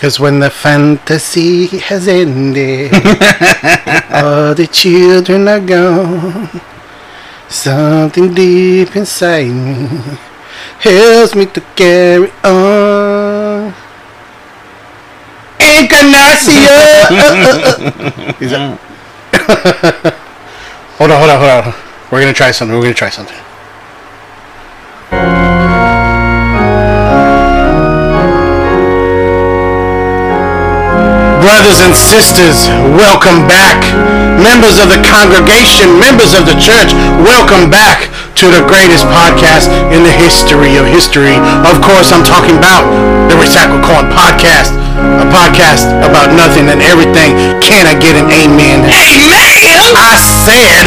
Cause when the fantasy has ended, all the children are gone. Something deep inside me helps me to carry on. Is that- hold on, hold on, hold on. We're gonna try something. We're gonna try something. Brothers and sisters, welcome back. Members of the congregation, members of the church, welcome back to the greatest podcast in the history of history. Of course, I'm talking about the Recycle Corn Podcast, a podcast about nothing and everything. Can I get an amen? Amen! I said,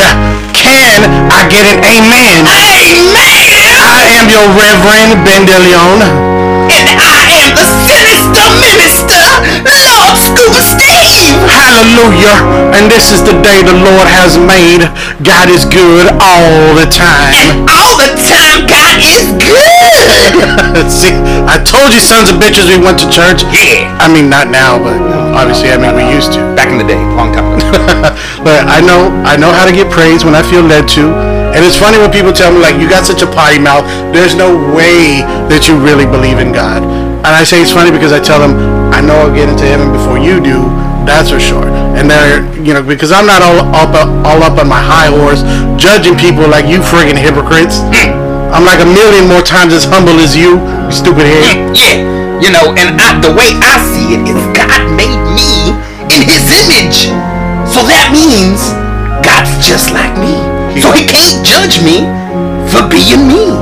can I get an amen? Amen! I am your Reverend Ben De Leon. And I am the sinister minister, Scuba Steve! Hallelujah. And this is the day the Lord has made. God is good all the time. And all the time, God is good! See, I told you sons of bitches we went to church. Yeah. I mean, not now, but obviously, I mean, we used to. Back in the day, long time ago. but I know, I know how to get praise when I feel led to. And it's funny when people tell me, like, you got such a potty mouth. There's no way that you really believe in God. And I say it's funny because I tell them, I know I'll get into heaven before you do. That's for sure. And they're, you know, because I'm not all up, all up on my high horse judging people like you friggin' hypocrites. Hmm. I'm like a million more times as humble as you, you stupid head. Hmm, yeah, you know, and I, the way I see it is God made me in His image. So that means God's just like me. So He can't judge me for being me.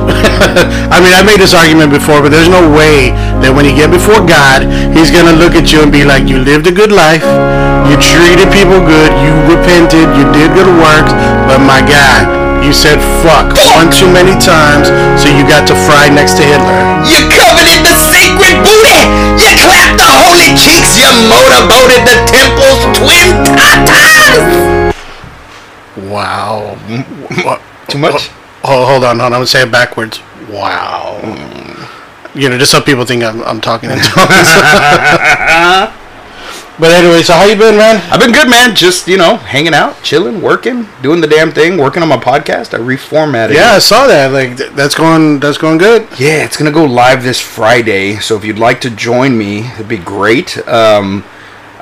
I mean, I made this argument before, but there's no way that when you get before God, He's gonna look at you and be like, "You lived a good life, you treated people good, you repented, you did good works, but my God, you said fuck one too many times, so you got to fry next to Hitler." You coveted the sacred booty. You clapped the holy cheeks. You motorboated the temple's twin tatas. Wow. Too much? Oh. Oh, hold on, hold on. I'm gonna say it backwards. Wow. You know, just so people think I'm, I'm talking in tongues. but anyway, so how you been, man? I've been good, man. Just, you know, hanging out, chilling, working, doing the damn thing, working on my podcast. I reformatted Yeah, I saw that. Like th- that's going that's going good. Yeah, it's going to go live this Friday. So if you'd like to join me, it'd be great. Um,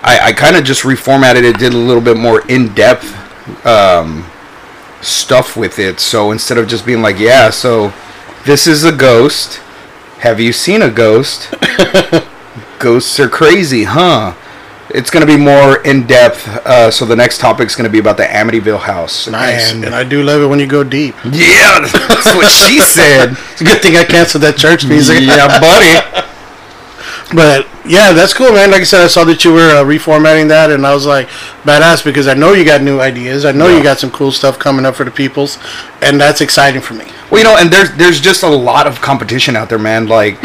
I, I kind of just reformatted it, did a little bit more in depth um, stuff with it. So instead of just being like, yeah, so this is a ghost. Have you seen a ghost? Ghosts are crazy, huh? It's going to be more in depth. Uh, so the next topic is going to be about the Amityville house. Nice. And- And I do love it when you go deep. yeah, that's what she said. It's a good thing I canceled that church music. yeah, buddy. But yeah, that's cool, man. Like I said, I saw that you were uh, reformatting that, and I was like, badass, because I know you got new ideas. I know you got some cool stuff coming up for the peoples, and that's exciting for me. Well, you know, and there's there's just a lot of competition out there, man. Like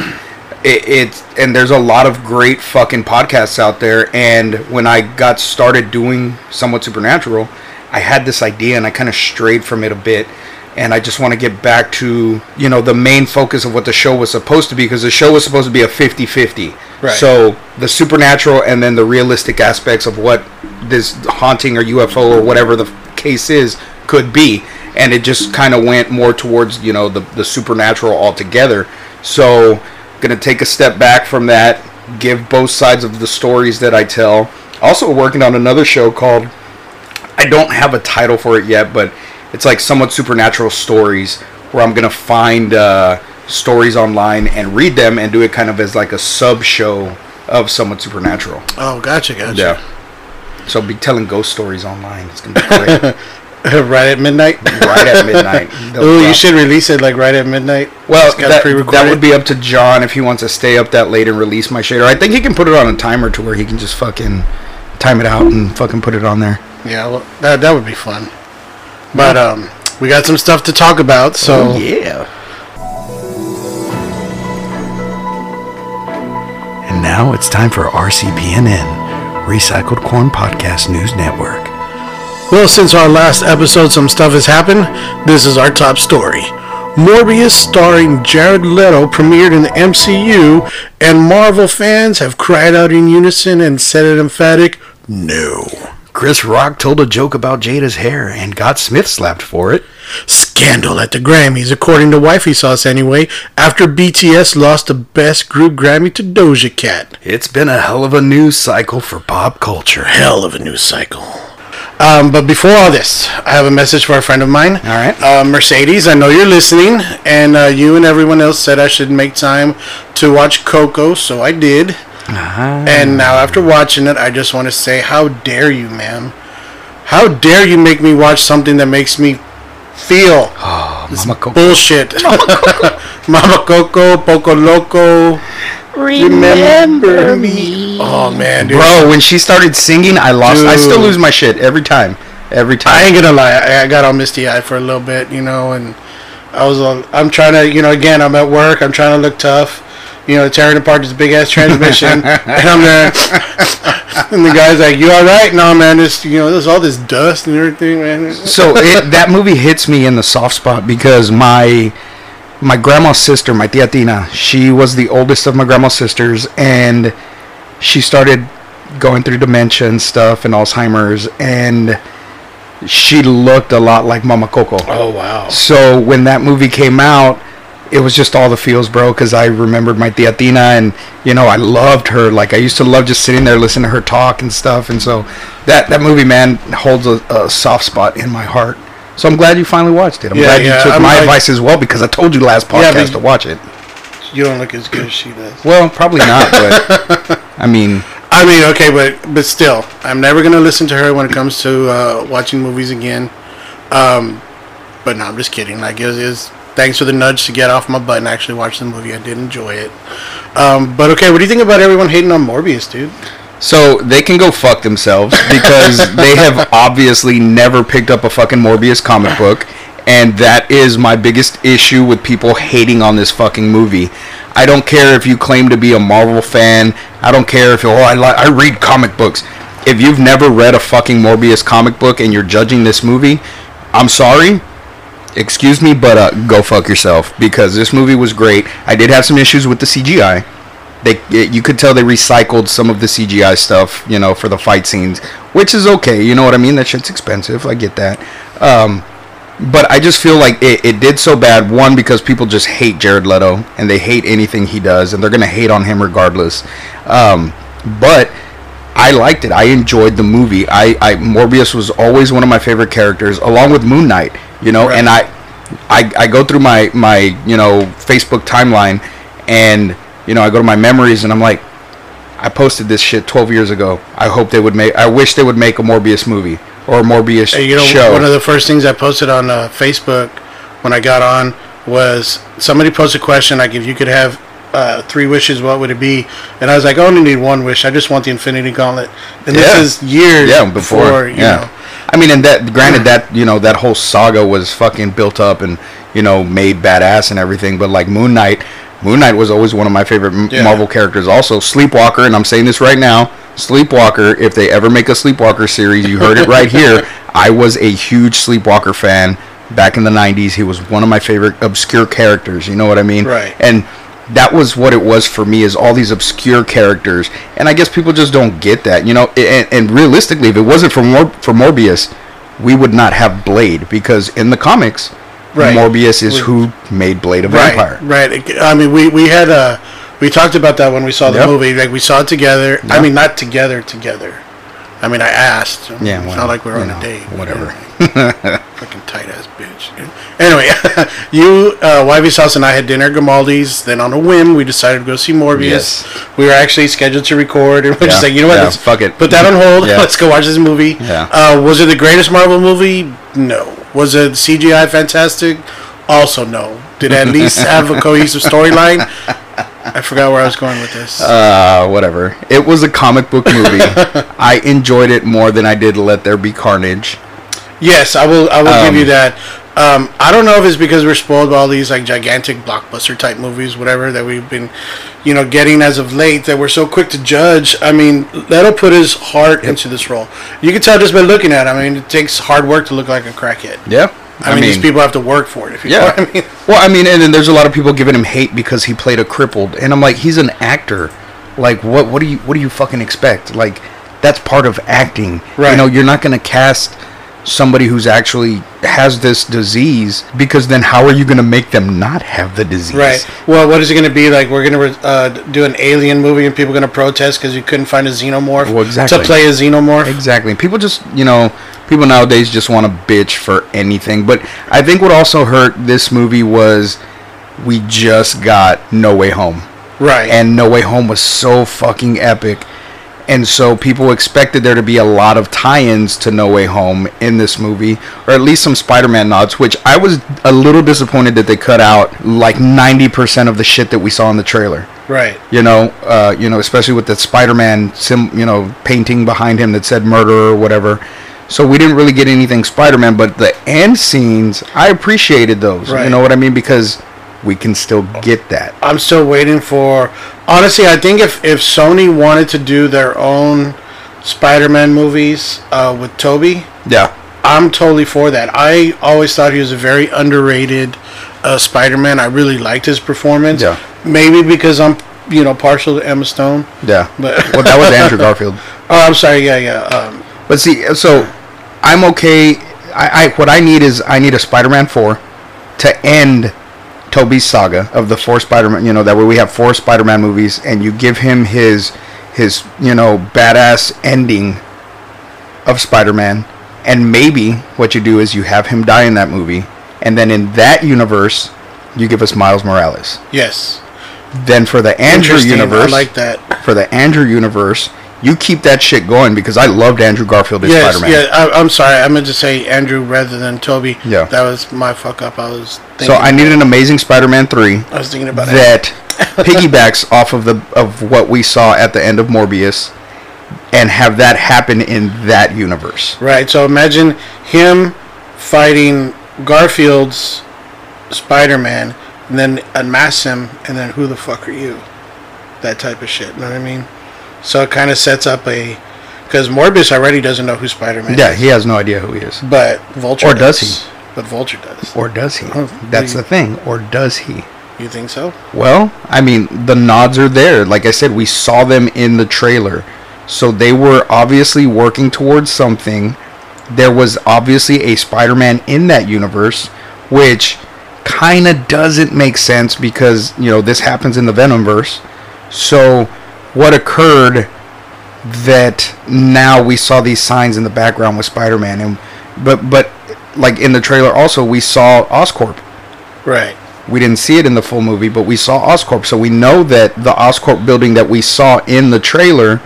it, it's and there's a lot of great fucking podcasts out there. And when I got started doing somewhat supernatural, I had this idea, and I kind of strayed from it a bit. And I just want to get back to, you know, the main focus of what the show was supposed to be because the show was supposed to be a 50-50. Right. So the supernatural and then the realistic aspects of what this haunting or UFO or whatever the case is could be. And it just kind of went more towards, you know, the, the supernatural altogether. So, gonna take a step back from that, give both sides of the stories that I tell. Also, working on another show called I don't have a title for it yet, but it's like somewhat supernatural stories where I'm gonna find uh, stories online and read them and do it kind of as like a sub show of somewhat supernatural. Oh, gotcha, gotcha. Yeah. So I'll be telling ghost stories online. It's gonna be great. right at midnight. right at midnight. They'll Oh, you should release it like right at midnight. Well, It's got that, that would be up to John if he wants to stay up that late and release my shader. I think he can put it on a timer to where he can just fucking time it out and fucking put it on there. Yeah, well, that that would be fun. But um, we got some stuff to talk about, so Oh, yeah. And now it's time for RCPNN, Recycled Corn Podcast News Network. Well, since our last episode, some stuff has happened. This is our top story. Morbius, starring Jared Leto, premiered in the MCU, and Marvel fans have cried out in unison and said an emphatic no. Chris Rock told a joke about Jada's hair and got Smith slapped for it. Scandal at the Grammys, according to Wifey Sauce anyway, after BTS lost the Best Group Grammy to Doja Cat. It's been a hell of a news cycle for pop culture. Hell of a news cycle. Um, but before all this, I have a message for a friend of mine. All right. Uh, Mercedes, I know you're listening, and uh, you and everyone else said I should make time to watch Coco, so I did. And now, after watching it, I just want to say, how dare you, ma'am? How dare you make me watch something that makes me feel Oh, Mama Coco. bullshit? Mama Coco, Poco Loco. Remember me. Oh man, dude. Bro, when she started singing, I lost. I still lose my shit every time. Every time. I ain't gonna lie, I, I got all misty eyed for a little bit, you know, and I was, all, I'm trying to, you know, again, I'm at work, I'm trying to look tough, you know, tearing apart this big ass transmission, and I'm there, and the guy's like, "You all right?" No, man, this, you know, there's all this dust and everything, man. so it, that movie hits me in the soft spot because my my grandma's sister, my tia Tina, she was the oldest of my grandma's sisters, and she started going through dementia and stuff and Alzheimer's, and she looked a lot like Mama Coco. Oh wow. So when that movie came out, it was just all the feels, bro. Because I remembered my tia Tina, and you know I loved her. Like I used to love just sitting there listening to her talk and stuff. And so that that movie, man, holds a, a soft spot in my heart. So I'm glad you finally watched it. I'm Yeah, glad yeah, you took I'm my like- advice as well because I told you last Yeah, podcast but- to watch it. You don't look as good as she does. Well, probably not, but I mean, I mean, okay, but but still, I'm never gonna listen to her when it comes to uh, watching movies again. Um, but no, I'm just kidding. Like it was, it was- thanks for the nudge to get off my butt and actually watch the movie. I did enjoy it. Um, but okay, what do you think about everyone hating on Morbius, dude? So they can go fuck themselves because they have obviously never picked up a fucking Morbius comic book, and that is my biggest issue with people hating on this fucking movie. I don't care if you claim to be a Marvel fan. I don't care if oh I li- I read comic books. If you've never read a fucking Morbius comic book and you're judging this movie, I'm sorry. Excuse me, but uh, go fuck yourself because this movie was great. I did have some issues with the CGI they you could tell they recycled some of the CGI stuff, you know, for the fight scenes, which is okay. You know what I mean? That shit's expensive. I get that. Um, but I just feel like it, it did so bad. One because people just hate Jared Leto and they hate anything he does, and they're gonna hate on him regardless. Um, but I liked it. I enjoyed the movie. I, I Morbius was always one of my favorite characters, along with Moon Knight. You know, Right. and I, I I go through my my you know Facebook timeline, and you know I go to my memories, and I'm like, I posted this shit 12 years ago. I hope they would make. I wish they would make a Morbius movie or a Morbius Hey, you know, show. one of the first things I posted on uh, Facebook when I got on was somebody posted a question like, if you could have uh, three wishes, what would it be? And I was like, I only need one wish. I just want the Infinity Gauntlet. And Yeah. this is years yeah, before, before, you yeah. know. I mean, and that granted that you know that whole saga was fucking built up and you know made badass and everything, but like Moon Knight, Moon Knight was always one of my favorite Yeah. Marvel characters. Also, Sleepwalker, and I'm saying this right now, Sleepwalker. If they ever make a Sleepwalker series, you heard it right here. I was a huge Sleepwalker fan back in the '90s. He was one of my favorite obscure characters. You know what I mean? Right. And that was what it was for me is all these obscure characters and i guess people just don't get that you know and, and realistically if it wasn't for Mor- for morbius we would not have blade because in the comics Right. morbius is We- who made blade a Right, vampire right. I mean, we, we had a we talked about that when we saw the Yep. movie. Like we saw it together. I mean, not together, together. I mean, I asked. Yeah, it's not like we're on know, a date. whatever. Fucking tight ass bitch. Anyway, you, uh, Wifey's house, and I had dinner at Grimaldi's. Then on a whim, we decided to go see Morbius. Yes. We were actually scheduled to record, and we're just Yeah, like, you know what? yeah, let's fuck it. Put that on hold. Yeah. Let's go watch this movie. Yeah. Uh, was it the greatest Marvel movie? No. Was it CGI fantastic? Also no. Did it at least have a cohesive storyline? I forgot where I was going with this. uh whatever it was a comic book movie i enjoyed it more than i did let there be carnage Yes, I will. I will give Um, you that. Um, I don't know if it's because we're spoiled by all these like gigantic blockbuster type movies, whatever that we've been, you know, getting as of late. That we're so quick to judge. I mean, Leto put his heart into this role. You can tell just by looking at. him. I mean, it takes hard work to look like a crackhead. yeah I, mean, these people have to work for it. If you know Yeah. what I mean. Well, I mean, and then there's a lot of people giving him hate because he played a crippled, and I'm like, he's an actor. Like, what? What do you? What do you fucking expect? Like, that's part of acting. Right. You know, you're not gonna cast somebody who's actually has this disease because then how are you gonna make them not have the disease? Right. Well, what is it going to be like? We're going to uh, do an alien movie, and people are going to protest because you couldn't find a xenomorph Well, exactly. to play a xenomorph. Exactly. People just, you know, people nowadays just want to bitch for anything. But I think what also hurt this movie was we just got No Way Home. Right. And No Way Home was so fucking epic. And so people expected there to be a lot of tie-ins to No Way Home in this movie, or at least some Spider-Man nods, which I was a little disappointed that they cut out like 90% of the shit that we saw in the trailer right. you know, uh, you know, especially with the Spider-Man sim, you know, painting behind him that said murder or whatever. So we didn't really get anything Spider-Man, but the end scenes, I appreciated those. Right. You know what I mean? Because we can still get that. I'm still waiting for. Honestly, I think if if Sony wanted to do their own Spider-Man movies uh, with Tobey, Yeah. I'm totally for that. I always thought he was a very underrated uh, Spider-Man. I really liked his performance. Yeah. Maybe because I'm, you know, partial to Emma Stone. Yeah. But- well, that was Andrew Garfield. Oh, I'm sorry. Yeah, yeah. Um, But see, so I'm okay. I, I what I need is I need a Spider-Man four to end Tobey's saga of the four Spider-Man. You know that way we have four Spider-Man movies, and you give him his his you know badass ending of Spider-Man, and maybe what you do is you have him die in that movie, and then in that universe you give us Miles Morales. yes. Then for the Andrew universe, I like that. for the Andrew universe, you keep that shit going because I loved Andrew Garfield as Yes, Spider-Man. yeah. I, I'm sorry. I meant to say Andrew rather than Tobey. Yeah. That was my fuck up. I was. Thinking So I need an Amazing Spider-Man three I was thinking about that piggybacks off of the of what we saw at the end of Morbius, and have that happen in that universe. Right. So imagine him fighting Garfield's Spider-Man, and then unmask him, and then who the fuck are you? That type of shit. You know what I mean? So it kind of sets up a because Morbius already doesn't know who Spider-Man is. Yeah, is. he has no idea who he is, But Vulture Or does he? But Vulture does. or does he? Oh, That's you- the thing, or does he? You think so? Well, I mean, the nods are there. Like I said, we saw them in the trailer. So they were obviously working towards something. There was obviously a Spider Man in that universe, which kind of doesn't make sense because, you know, this happens in the Venomverse. So what occurred that now we saw these signs in the background with Spider Man and but but like in the trailer also we saw Oscorp Right. we didn't see it in the full movie, but we saw Oscorp, so we know that the Oscorp building that we saw in the trailer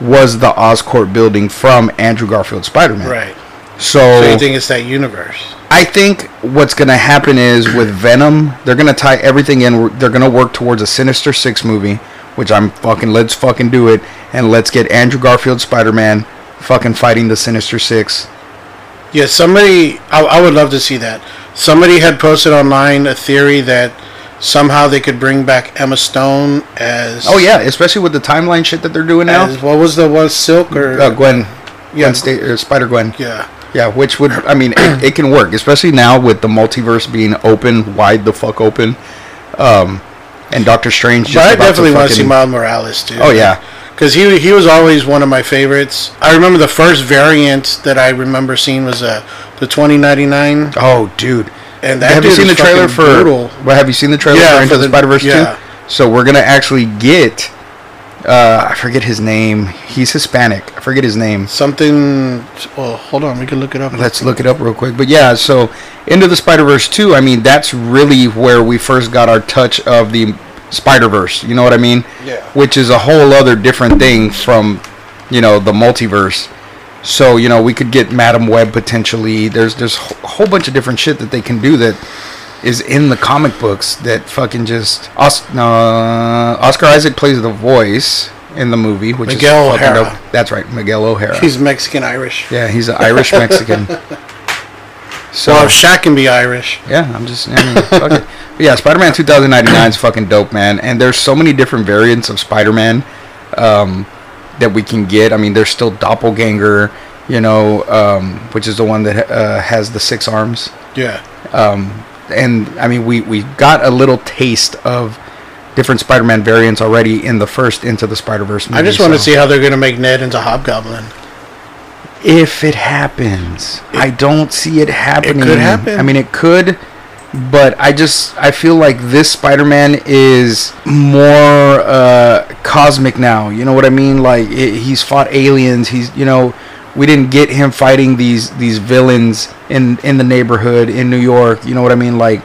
was the Oscorp building from Andrew Garfield Spider-Man. Right. So, So you think it's that universe? I think what's going to happen is with Venom, they're going to tie everything in. They're going to work towards a Sinister Six movie, which I'm fucking let's fucking do it, and let's get Andrew Garfield Spider-Man fucking fighting the Sinister Six. Yeah, somebody, I, I would love to see that. Somebody had posted online a theory that somehow they could bring back Emma Stone as. Oh yeah, especially with the timeline shit that they're doing now. As, what was the one? Silk or. Uh, Gwen, Yeah. Gwen Sta- or Spider Gwen. yeah. Yeah, which would I mean it, it can work, especially now with the multiverse being open, wide the fuck open, um, and Doctor Strange just But I definitely want to see Miles Morales too. Oh yeah, Because he, he was always one of my favorites. I remember the first variant that I remember seeing was uh, the 2099. oh dude. And that have you seen the trailer for? brutal. Well, have you seen the trailer Yeah, for Into the, the- Spider Verse yeah. two? So we're gonna actually get. Uh, I forget his name. He's Hispanic. I forget his name. Something. Well, hold on. We can look it up. Let's look it up real quick. But yeah, so Into the Spider Verse 2, I mean, that's really where we first got our touch of the Spider Verse. You know what I mean? Yeah. Which is a whole other different thing from, you know, the multiverse. So, you know, we could get Madam Web potentially. There's there's a whole bunch of different shit that they can do that is in the comic books that fucking just Os- uh, Oscar Isaac plays the voice in the movie, which Miguel is fucking O'Hara. dope. That's right, Miguel O'Hara. He's Mexican Irish. Yeah, he's an Irish Mexican. So Well, if Shaq can be Irish. yeah, I'm just I mean, fuck it. But yeah, Spider-Man 2099 is fucking dope, man. And there's so many different variants of Spider-Man um, that we can get. I mean, there's still Doppelganger. You know, um, which is the one that uh, has the six arms. Yeah. Um, and I mean, we we got a little taste of different Spider-Man variants already in the first Into the Spider-Verse movie. I just want to see how they're gonna make Ned into Hobgoblin. if it happens. I don't see it happening. It could happen. I mean, it could, but I just I feel like this Spider-Man is more uh, cosmic now. You know what I mean? Like i he's fought aliens. He's you know we didn't get him fighting these these villains in in the neighborhood in New York. You know what I mean? Like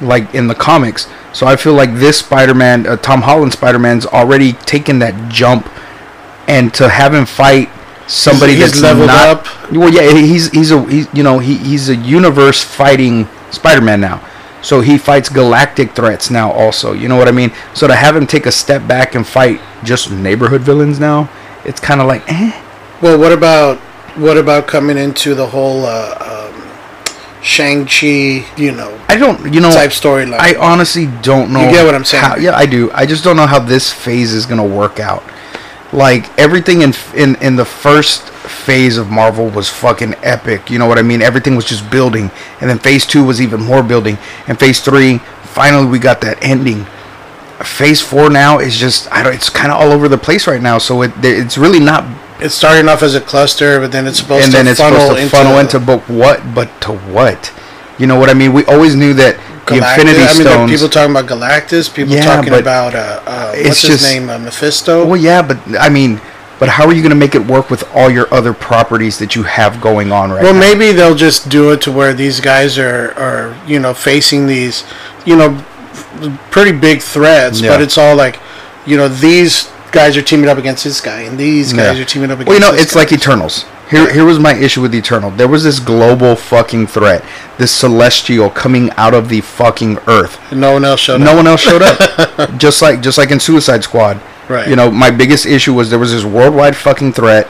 like in the comics. So I feel like this Spider-Man, uh, Tom Holland Spider-Man's already taken that jump, and to have him fight somebody He's- he's that's leveled not, up. Well, yeah, he's he's a he's, you know he, he's a universe fighting Spider-Man now. So he fights galactic threats now also. You know what I mean? So to have him take a step back and fight just neighborhood villains now, it's kind of like eh. Well, what about what about coming into the whole uh, um, Shang Chi? You know, I don't, you know, type storyline. I honestly don't know. You get what I'm saying? how- yeah, I do. I just don't know how this phase is gonna work out. Like everything in in in the first phase of Marvel was fucking epic. You know what I mean? Everything was just building, and then phase two was even more building, and phase three finally we got that ending. Phase four now is just I don't. It's kind of all over the place right now. So it it's really not. It's starting off as a cluster, but then it's supposed And to then it's funnel supposed to into, funnel into but what? But to what? You know what I mean? We always knew that the Galactus. Infinity I mean, there are Stones. people talking about Galactus. People Yeah, talking but about uh, uh, it's what's his just- name, uh, Mephisto. Well, yeah, but I mean, but how are you going to make it work with all your other properties that you have going on right now? Well, now? maybe they'll just do it to where these guys are, are you know, facing these, you know, pretty big threats. Yeah. But it's all like, you know, these guys are teaming up against this guy, and these guys Yeah. are teaming up against. Well, you know, it's guy. like Eternals. Here, here was my issue with Eternal. There was this global fucking threat, this celestial coming out of the fucking earth. And no one else showed No up. one else showed up. just like, just like in Suicide Squad. Right. You know, my biggest issue was there was this worldwide fucking threat,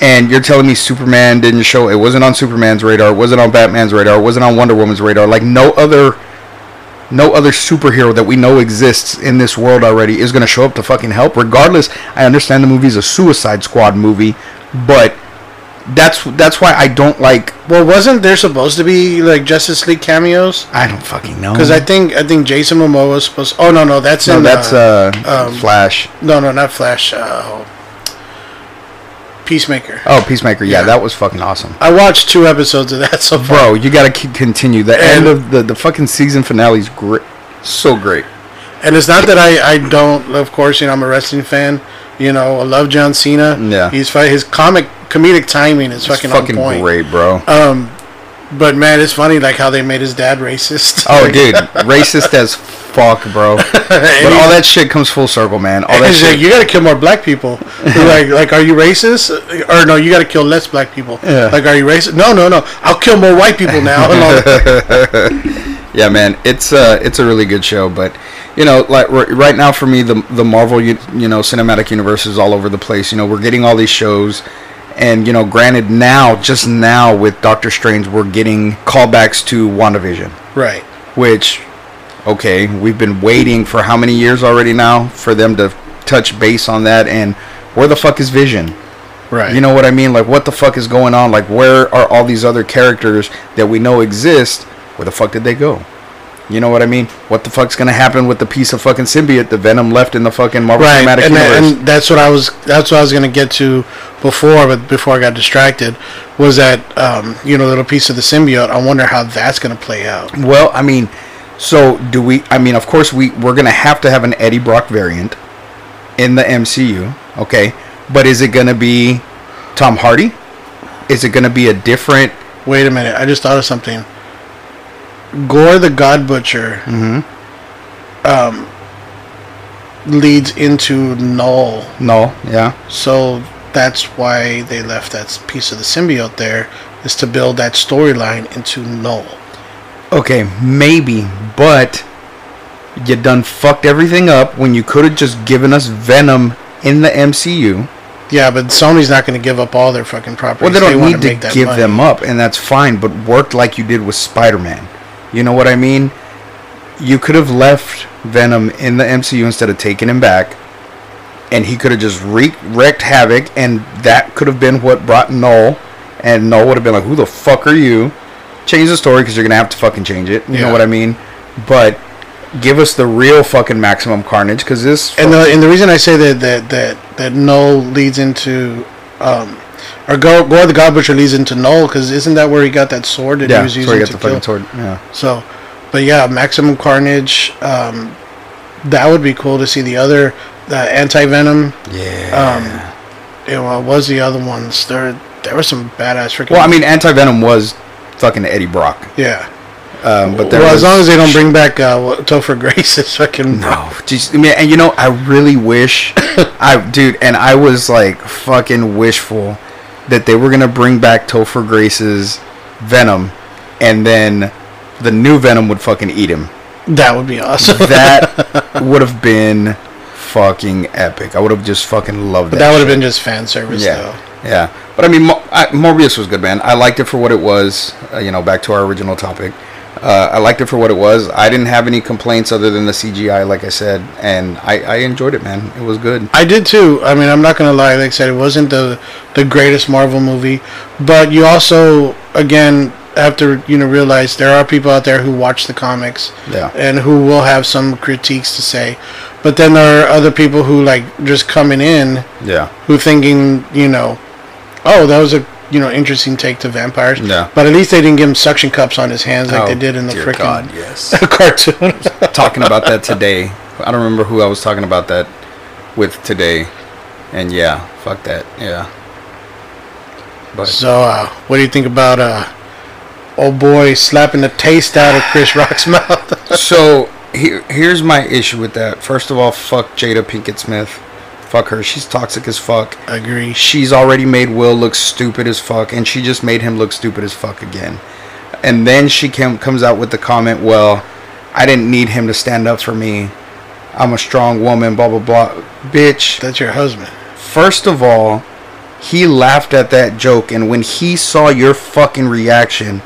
and you're telling me Superman didn't show. It wasn't on Superman's radar. It wasn't on Batman's radar. It wasn't on Wonder Woman's radar. Like no other, no other superhero that we know exists in this world already is gonna show up to fucking help. Regardless, I understand the movie's a Suicide Squad movie, but that's that's why I don't like. Well, wasn't there supposed to be like Justice League cameos? I don't fucking know. Because I think I think Jason Momoa was supposed. Oh no, no, that's no, in. that's uh, um, Flash. no, no, not Flash. Uh, Peacemaker. Oh, Peacemaker. Yeah, Yeah. that was fucking awesome. I watched two episodes of that so far. Bro, you gotta c- continue. The end of the the fucking season finale is great, so great. And it's not that I, I don't, of course, you know, I'm a wrestling fan. You know, I love John Cena. Yeah. He's fi- his comic comedic timing is It's fucking, fucking, on point. great, bro. Um, but man, it's funny like how they made his dad racist. oh, dude, racist as fuck, bro. But all that shit comes full circle, man. All that he's like, shit. you gotta kill more black people. like, like, are you racist? Or no, you gotta kill less black people. Yeah. Like, are you racist? No, no, no. I'll kill more white people now. And all that. Yeah, man, it's uh, it's a really good show, but you know, like r- right now for me, the the Marvel you, you know cinematic universe is all over the place. You know, we're getting all these shows, and you know, granted, now just now with Doctor Strange, we're getting callbacks to WandaVision. right. which okay we've been waiting for how many years already now for them to touch base on that? And where the fuck is vision? Right. you know what i mean? Like what the fuck is going on? Like where are all these other characters that we know exist? Where the fuck did they go? You know what i mean? What the fuck's gonna happen with the piece of fucking symbiote the venom left in the fucking marvel right cinematic and, universe and that's what i was that's what i was going to get to before but before i got distracted was that um, you know little piece of the symbiote i wonder how that's going to play out. Well, I mean, so do we? I mean, of course we we're gonna have to have an Eddie Brock variant in the MCU, okay? But is it gonna be Tom Hardy? Is it gonna be a different? wait a minute i just thought of something Gorr the god butcher Mm-hmm. um, leads into Knull Knull, yeah, so that's why they left that piece of the symbiote there is to build that storyline into Knull okay, maybe, but you done fucked everything up when you could have just given us Venom in the MCU. yeah but sony's not going to give up all their fucking properties Well, they don't wanna need to give money. them up, and that's fine. But work like you did with Spider-Man. You know what I mean? You could have left Venom in the MCU instead of taking him back, and he could have just wreaked, wreaked havoc, and that could have been what brought Knull, and Knull would have been like, "Who the fuck are you?" Change the story because you're gonna have to fucking change it. You Yeah. know what I mean? But give us the real fucking maximum carnage because this And the and the reason I say that that that that Knull leads into, um, or Gorr, Gorr the God Butcher leads into Knull because isn't that where he got that sword that yeah, he was using he got to the kill? fucking sword. Yeah. So, but yeah, Maximum Carnage. Um, that would be cool to see the other, the Anti Venom. Yeah. Um, yeah, well, was the other ones? There, there were some badass freaking. well, I mean, Anti Venom was fucking Eddie Brock, yeah. um, but well, was, as long as they don't bring back uh, Topher Grace, it's fucking. No, I mean, and you know, I really wish, I dude, and I was like fucking wishful that they were gonna bring back Topher Grace's Venom, and then the new Venom would fucking eat him. That would be awesome. That would have been fucking epic. I would have just fucking loved that. But that would have been just fan service, yeah, though. yeah. But I mean, Mo- I, Morbius was good, man. I liked it for what it was. Uh, you know, back to our original topic. Uh, I liked it for what it was. I didn't have any complaints other than the CGI, like I said, and I, I enjoyed it, man. It was good. I did too. I mean, I'm not gonna lie. Like I said, it wasn't the the greatest Marvel movie, but you also, again, have to you know realize there are people out there who watch the comics, Yeah. and who will have some critiques to say. But then there are other people who like just coming in Yeah, who thinking, you know, oh, that was a you know interesting take to vampires. Yeah. But at least they didn't give him suction cups on his hands like Oh, they did in the dear freaking God, yes. cartoon. talking about that today. I don't remember who I was talking about that with today, and yeah, fuck that. Yeah. But So, uh, what do you think about uh, old boy slapping the taste out of Chris Rock's mouth? so here, here's my issue with that. First of all, fuck Jada Pinkett Smith. Fuck her. She's toxic as fuck. I Agree. She's already made Will look stupid as fuck, and she just made him look stupid as fuck again. And then she came, comes out with the comment, "Well, I didn't need him to stand up for me. I'm a strong woman." Blah blah blah. Bitch. That's your husband. First of all, he laughed at that joke, and when he saw your fucking reaction,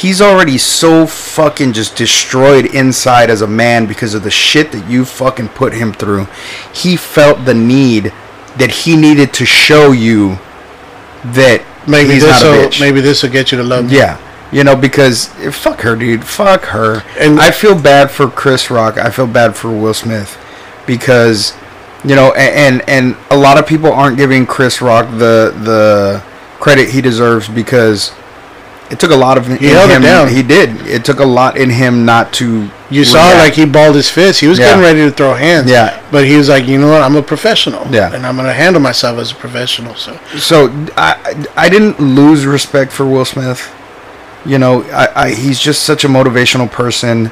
he's already so fucking just destroyed inside as a man because of the shit that you fucking put him through. He felt the need that he needed to show you that Maybe he's this not a will bitch. maybe this will get you to love me. Yeah. You know, because eh, fuck her, dude. Fuck her. And- And I feel bad for Chris Rock. I feel bad for Will Smith because you know, a- and and a lot of people aren't giving Chris Rock the the credit he deserves because it took a lot of He in held it him. down. He did. It took a lot in him not to. You saw react. like he balled his fist. He was Yeah. getting ready to throw hands. Yeah. But he was like, you know what? I'm a professional. Yeah. And I'm gonna handle myself as a professional. So So I I didn't lose respect for Will Smith. You know, I, I he's just such a motivational person.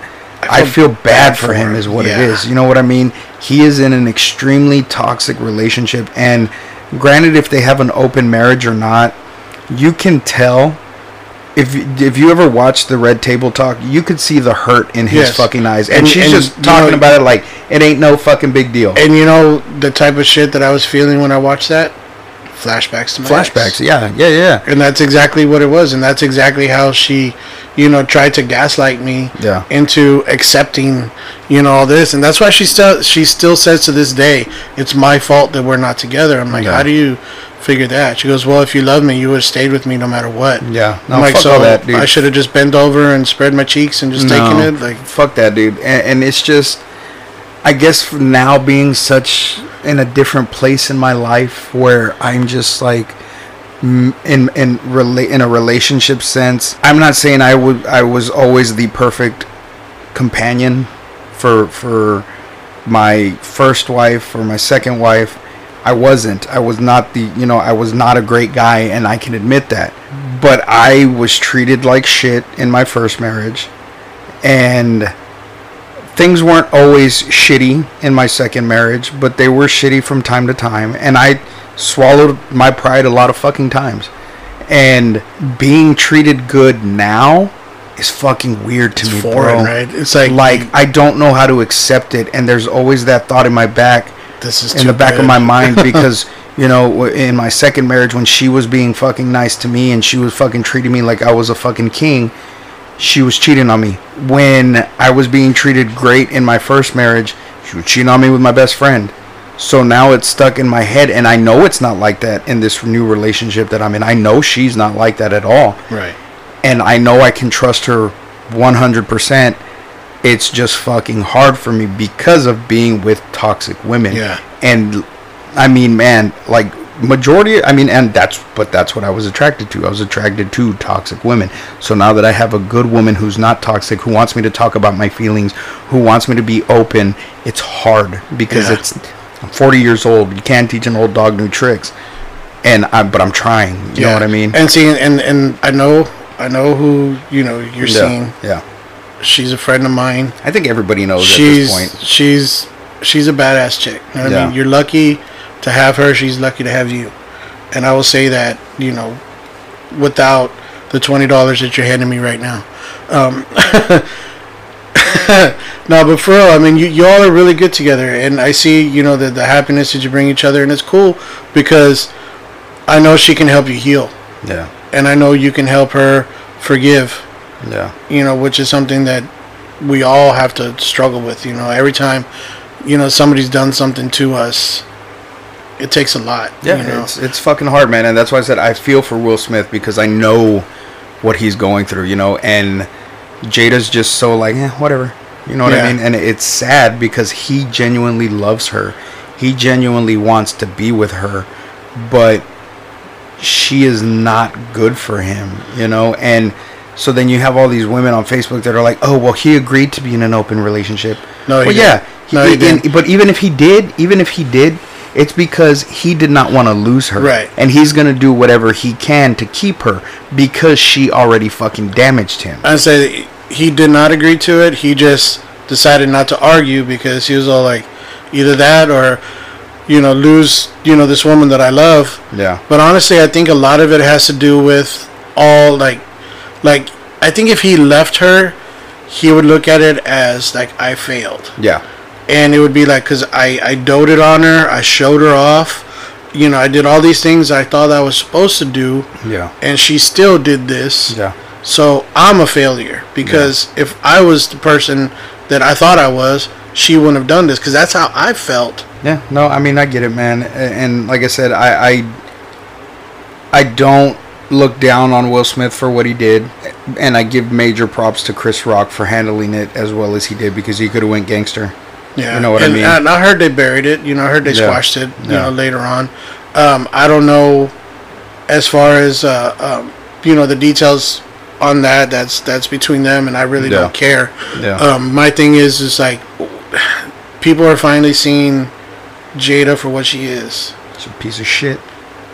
I feel, bad, for him, is what yeah. it is. You know what I mean? He is in an extremely toxic relationship, and granted, if they have an open marriage or not, you can tell. If if you ever watch the Red Table Talk, you could see the hurt in his Yes. fucking eyes, and, And- she's and, just talking know- about it like it ain't no fucking big deal. and you know the type of shit that I was feeling when I watched that? Flashbacks to my ex. Flashbacks, yeah, yeah, yeah. and that's exactly what it was and that's exactly how she you know tried to gaslight me Yeah. into accepting you know all this and that's why she still she still says to this day it's my fault that we're not together i'm like Yeah. how do you figure that she goes well if you love me you would have stayed with me no matter what Yeah, no, i'm like fuck so all that, dude. i should have just bent over and spread my cheeks and just taken it like fuck that, dude. And, and it's just, I guess for now being such in a different place in my life where I'm just like in in rela- in a relationship sense. I'm not saying I would I was always the perfect companion for for my first wife or my second wife. I wasn't. I was not the, you know, I was not a great guy and I can admit that. But I was treated like shit in my first marriage and things weren't always shitty in my second marriage, but they were shitty from time to time, and I swallowed my pride a lot of fucking times. And being treated good now is fucking weird to me, foreign bro. right it's like Like I don't know how to accept it, and there's always that thought in my back, this is in the back of my mind, because you know, in my second marriage, when she was being fucking nice to me and she was fucking treating me like I was a fucking king, she was cheating on me. When I was being treated great in my first marriage, she was cheating on me with my best friend. So now it's stuck in my head, and I know it's not like that in this new relationship that I'm in. I know she's not like that at all. Right. and I know I can trust her 100%. It's just fucking hard for me because of being with toxic women. Yeah. And I mean, man, like majority I mean and that's but that's what I was attracted to. I was attracted to toxic women. So now that I have a good woman who's not toxic, who wants me to talk about my feelings, who wants me to be open, it's hard because Yeah. it's I'm 40 years old. You can't teach an old dog new tricks. And I but I'm trying. You know what I mean? And seeing, and and I know, I know who you know you're yeah. seeing. Yeah. She's a friend of mine. I think everybody knows she's at this point. she's she's a badass chick. You know what I Yeah. mean? You're lucky to have her. She's lucky to have you. And I will say that you know, without the twenty dollars that you're handing me right now. Um, no, but for real, I mean, you, you all are really good together, and I see you know the the happiness that you bring each other, and it's cool because I know she can help you heal, Yeah. and I know you can help her forgive Yeah. you know, which is something that we all have to struggle with. You know, every time, you know, somebody's done something to us, it takes a lot. Yeah, you know? it's it's fucking hard, man, and that's why I said I feel for Will Smith because I know what he's going through, you know, and Jada's just so like, eh, whatever, you know what Yeah. I mean, and it's sad because he genuinely loves her, he genuinely wants to be with her, but she is not good for him, you know, and so then you have all these women on Facebook that are like, oh, well, he agreed to be in an open relationship. No, he well, didn't. yeah, No, he and- didn't. but even if he did, even if he did, it's because he did not want to lose her. Right. And he's going to do whatever he can to keep her because she already fucking damaged him. I say he did not agree to it. He just decided not to argue because he was all like, either that or, you know, lose, you know, this woman that I love. Yeah. But honestly, I think a lot of it has to do with all like, like I think if he left her, he would look at it as like I failed. Yeah. and it would be like because I, I doted on her i showed her off. You know i did all these things i thought i was supposed to do. Yeah. and she still did this. Yeah. so i'm a failure. Because if i was the person that i thought i was she wouldn't have done this. Because that's how i felt. Yeah, no, I mean I get it, man, and like I said, I, I I don't look down on Will Smith for what he did, and I give major props to Chris Rock for handling it as well as he did because he could have went gangster. yeah You know what I mean? and i heard they buried it you know i heard they Yeah. squashed it you Yeah. know later on um, i don't know as far as uh, um, you know the details on that that's that's between them and i really Yeah. don't care Yeah. um, my thing is is like people are finally seeing Jada for what she is, It's a piece of shit.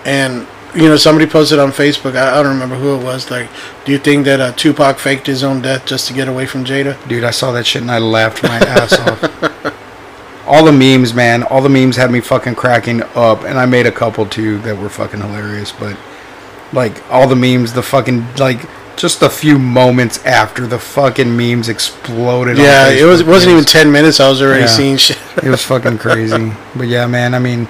and you know somebody posted on Facebook. I, I don't remember who it was. Like, do you think that uh, Tupac faked his own death just to get away from Jada? Dude, I saw that shit and I laughed my ass off. All the memes, man, all the memes had me fucking cracking up, and I made a couple too that were fucking hilarious. But like all the memes, the fucking like just a few moments after the fucking memes exploded. on Yeah, it was it wasn't even ten minutes. I was already Yeah. seeing shit. It was fucking crazy. but yeah, man. I mean,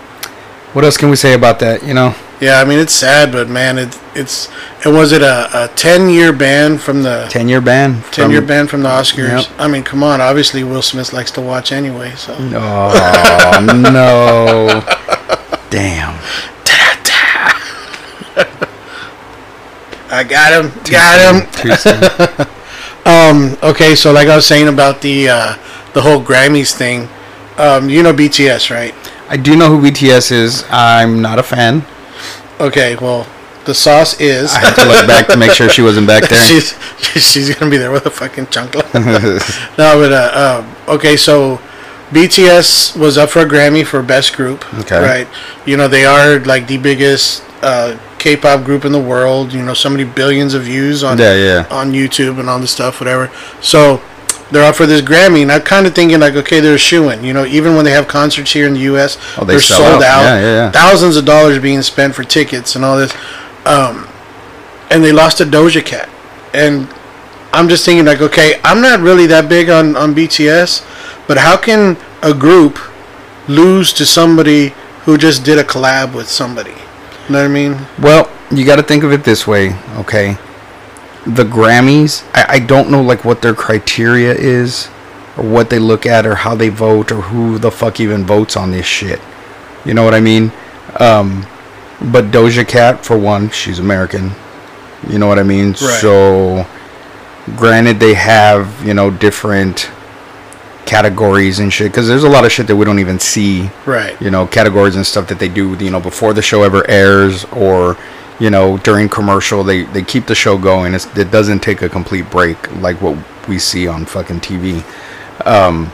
what else can we say about that? You know? Yeah, I mean it's sad, but man, it it's. And was it a, a ten year ban from the Ten year ban. ten year ban from the Oscars? Yep. I mean, come on. Obviously, Will Smith likes to watch anyway. So Oh no! Damn. I got him. Got him. Too soon. Um, okay, so like I was saying about the uh, the whole Grammys thing, um, you know BTS, right? I do know who BTS is. I'm not a fan. Okay, well, the sauce is I had to look back to make sure she wasn't back there. she's she's gonna be there with a fucking chancla. no, but uh, um, okay, so BTS was up for a Grammy for best group. Okay. right? You know they are like the biggest uh, K-pop group in the world. You know, so many billions of views on Yeah, yeah. on YouTube and all this stuff, whatever. So they're up for this Grammy, and I'm kind of thinking like, okay, they're shooing. You know, even when they have concerts here in the U.S., Oh, they are sold out. Yeah, yeah, yeah. Thousands of dollars being spent for tickets and all this, um, and they lost to Doja Cat, and I'm just thinking like, okay, I'm not really that big on on BTS, but how can a group lose to somebody who just did a collab with somebody? You know what I mean? Well, you got to think of it this way, okay? The Grammys, I, I don't know like what their criteria is, or what they look at, or how they vote, or who the fuck even votes on this shit. You know what I mean? Um, but Doja Cat, for one, she's American. You know what I mean? So, granted, they have you know different categories and shit because there's a lot of shit that we don't even see Right. you know categories and stuff that they do you know before the show ever airs or you know during commercial they they keep the show going. It's, it doesn't take a complete break like what we see on fucking tv um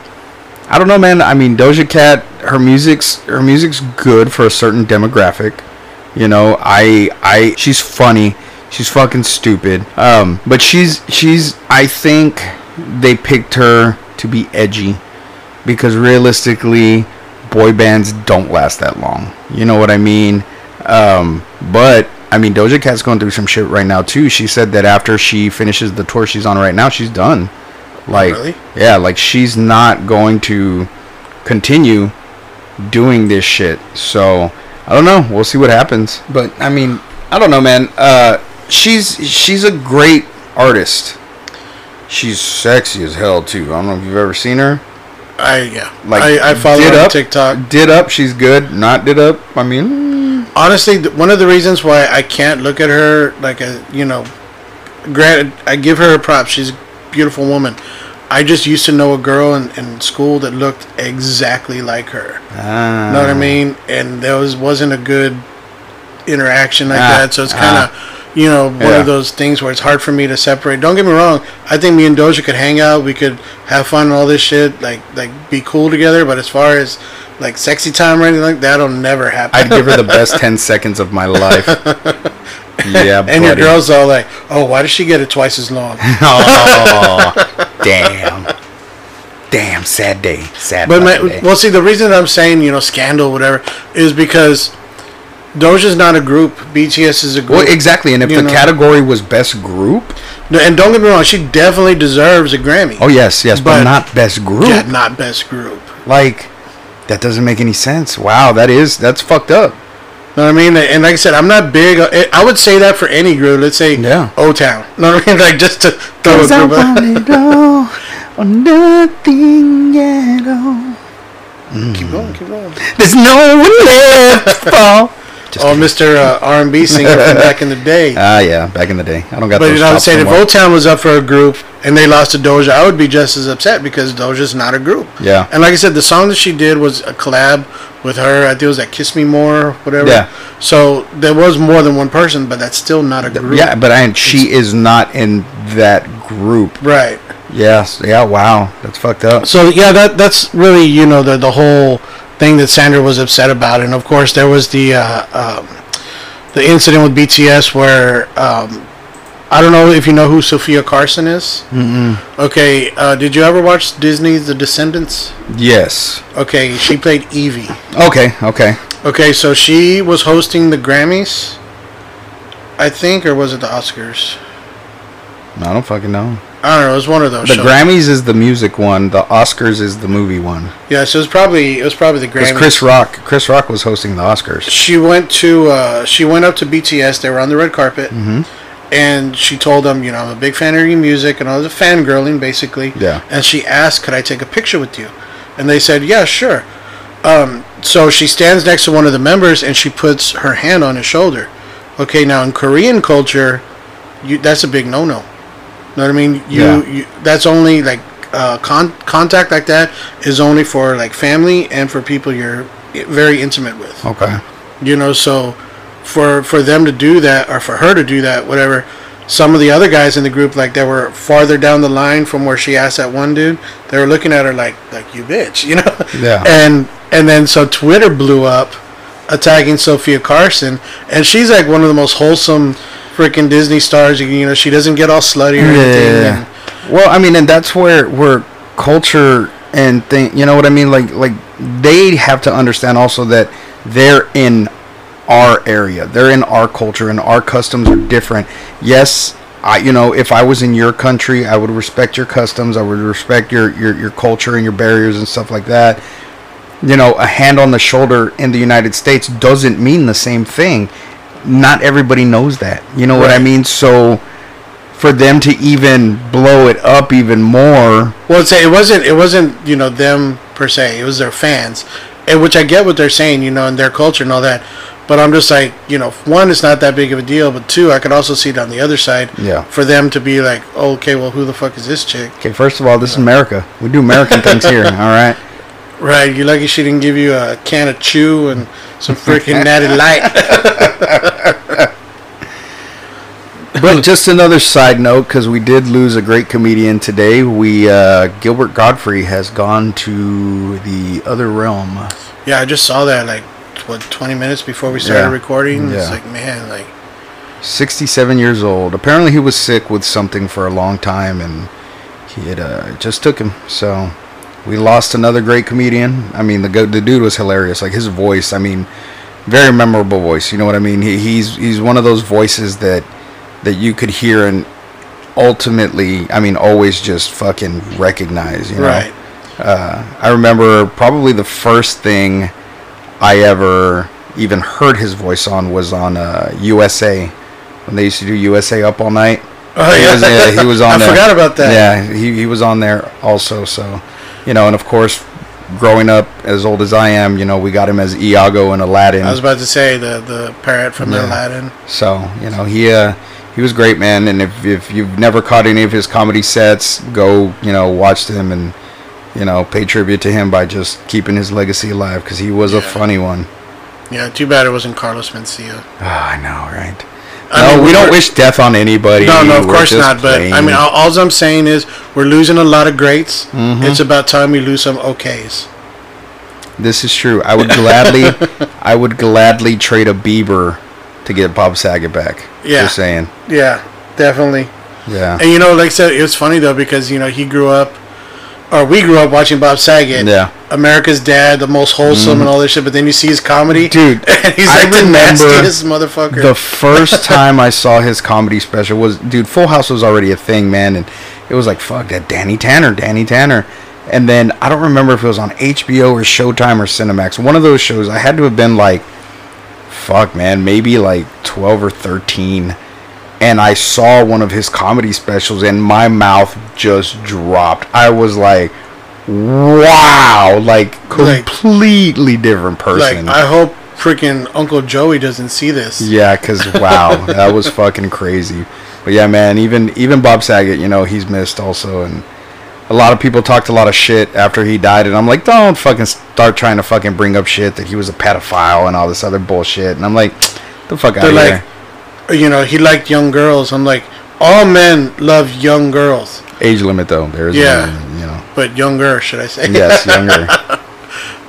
i don't know man. I mean doja cat her music's her music's good for a certain demographic. You know i i she's funny. She's fucking stupid. Um but she's she's i think they picked her to be edgy because realistically boy bands don't last that long. You know what i mean? Um but i mean doja cat's going through some shit right now too. She said that after she finishes the tour she's on right now she's done. Like Really? yeah like she's not going to continue doing this shit. So i don't know. We'll see what happens. But i mean i don't know man. Uh she's she's a great artist. She's sexy as hell too. I don't know if you've ever seen her. I yeah. like I, I follow her on up, TikTok. Did up, she's good. Not did up, I mean, Honestly, one of the reasons why I can't look at her like a you know, granted, I give her a prop. She's a beautiful woman. I just used to know a girl in, in school that looked exactly like her. ah, know what I mean? And there was wasn't a good interaction like Ah, that. So it's ah. kind of, you know, one Yeah. of those things where it's hard for me to separate. Don't get me wrong. I think me and Doja could hang out. We could have fun and all this shit. Like, like be cool together. But as far as like sexy time or anything like that'll never happen. I'd give her the best ten seconds of my life. Yeah, and your girl's all like, "Oh, why does she get it twice as long?" Oh, damn, damn, sad day, sad. But my, day. well, see, the reason I'm saying you know scandal, whatever, is because Doja's not a group. BTS is a group. well, exactly. And if the know. category was best group, No, and don't get me wrong, she definitely deserves a Grammy. oh yes, yes, but, But- not best group. Yeah, not best group. Like that doesn't make any sense. Wow, that is that's fucked up. You know what I mean? And like I said, I'm not big. I eh, I would say that for any group. Let's say Yeah. O Town. You Know what I mean? Like just to throw a Cause I group. out. want it all or nothing at all. keep going, keep going. There's no one left to fall. Just Oh. Mr. Uh, R&B singer from back in the day. Ah, yeah, back in the day. I don't got But you know what I'm saying? If more. O Town was up for a group and they lost to Doja, I would be just as upset because Doja's not a group. Yeah. And like I said, the song that she did was a collab with her. I think it was that "Kiss Me More," whatever. Yeah. So there was more than one person, but that's still not a group. Yeah, but I, she is not in that group. Right. Yes. Yeah. Wow. That's fucked up. So yeah, that that's really you know the the whole thing that Sandra was upset about, and of course there was the uh, um, the incident with BTS where um, I don't know if you know who Sofia Carson is. Mm-mm. Okay, uh, did you ever watch Disney's The Descendants? Yes. Okay, she played Evie. Okay. Okay. Okay, so she was hosting the Grammys, I think, or was it the Oscars? I don't fucking know. I don't know. It was one of those. The shows. Grammys is the music one. The Oscars is the movie one. Yeah, so it was probably it was probably the Grammys. Chris Rock, Chris Rock was hosting the Oscars. she went to uh, she went up to BTS. They were on the red carpet, Mm-hmm. and she told them, you know, I'm a big fan of your music, and I was a fangirling basically. Yeah. And she asked, could I take a picture with you? And they said, yeah, sure. Um, so she stands next to one of the members, and she puts her hand on his shoulder. Okay, now in Korean culture, you that's a big no-no. Know what I mean? You, Yeah. you that's only like uh, con- contact like that is only for like family and for people you're very intimate with Okay. you know so for for them to do that or for her to do that whatever some of the other guys in the group like that were farther down the line from where she asked that one dude they were looking at her like like you bitch you know Yeah. and and then so twitter blew up attacking sofia carson and she's like one of the most wholesome freaking disney stars you know she doesn't get all slutty or anything and, Well, I mean, and that's where where culture and thing, you know what I mean? Like like they have to understand also that they're in our area. They're in our culture and our customs are different. Yes, I you know, if I was in your country, I would respect your customs. I would respect your your your culture and your barriers and stuff like that. You know, a hand on the shoulder in the United States doesn't mean the same thing. Not everybody knows that. You know what I mean? So for them to even blow it up even more. Well, it's, it wasn't. It wasn't. You know them per se. It was their fans, and which I get what they're saying, you know, in their culture and all that. But I'm just like, you know, one, it's not that big of a deal, but two, I could also see it on the other side. Yeah. For them to be like, oh, okay, well, who the fuck is this chick? Okay, first of all, this is America. We do American things here. All right. Right, You're lucky she didn't give you a can of chew and some freaking natty light. But just another side note, because we did lose a great comedian today. We uh, Gilbert Gottfried has gone to the other realm. yeah, I just saw that like what 20 minutes before we started Yeah. recording. It's like, man, like 67 years old. Apparently, he was sick with something for a long time, and he had uh, just took him. So we lost another great comedian. I mean, the go- the dude was hilarious. Like his voice. I mean, very memorable voice. You know what I mean? He, he's he's one of those voices that that you could hear and ultimately, I mean, always just fucking recognize. You know? right. Uh, I remember probably the first thing I ever even heard his voice on was on uh, USA when they used to do USA Up All Night. Oh He yeah, was, uh, he was on. I there. forgot about that. Yeah, he he was on there also. So, you know, and of course, growing up as old as I am, you know, we got him as Iago in Aladdin. I was about to say the the parrot from Yeah. Aladdin. So you know he uh, he was great, man. And if if you've never caught any of his comedy sets, go you know watch them and you know pay tribute to him by just keeping his legacy alive because he was a funny one. Yeah, too bad it wasn't Carlos Mencia. Oh, I know, right? I no, mean, we don't wish death on anybody. No, no, of We're course not. But I mean, all, all I'm saying is we're losing a lot of greats. Mm-hmm. It's about time we lose some okays. this is true. I would gladly, I would gladly trade a Bieber to get Bob Saget back. Yeah. just saying. Yeah, definitely. Yeah, And you know, like I said, it was funny though because you know he grew up, or we grew up watching Bob Saget. Yeah. America's Dad, the most wholesome mm. and all this shit. But then you see his comedy, Dude, and he's I like the remember nastiest motherfucker. The first time I saw his comedy special was, dude, Full House was already a thing, man, and it was like, fuck that Danny Tanner, Danny Tanner. And then I don't remember if it was on HBO or Showtime or Cinemax. One of those shows. I had to have been like, fuck, man, maybe like 12 or 13. And I saw one of his comedy specials, and my mouth just dropped. I was like, wow, like Like- completely different like, person. I hope freaking Uncle Joey doesn't see this. Yeah, cause wow, that was fucking crazy. But yeah, man, even even Bob Saget, you know, he's missed also, and a lot of people talked a lot of shit after he died, and I'm like, don't fucking start trying to fucking bring up shit that he was a pedophile and all this other bullshit, and I'm like, the fuck out of like, here. You know, he liked young girls. I'm like, all men love young girls, Age limit though, there's Yeah. no, you know, but younger, should I say? yes, younger.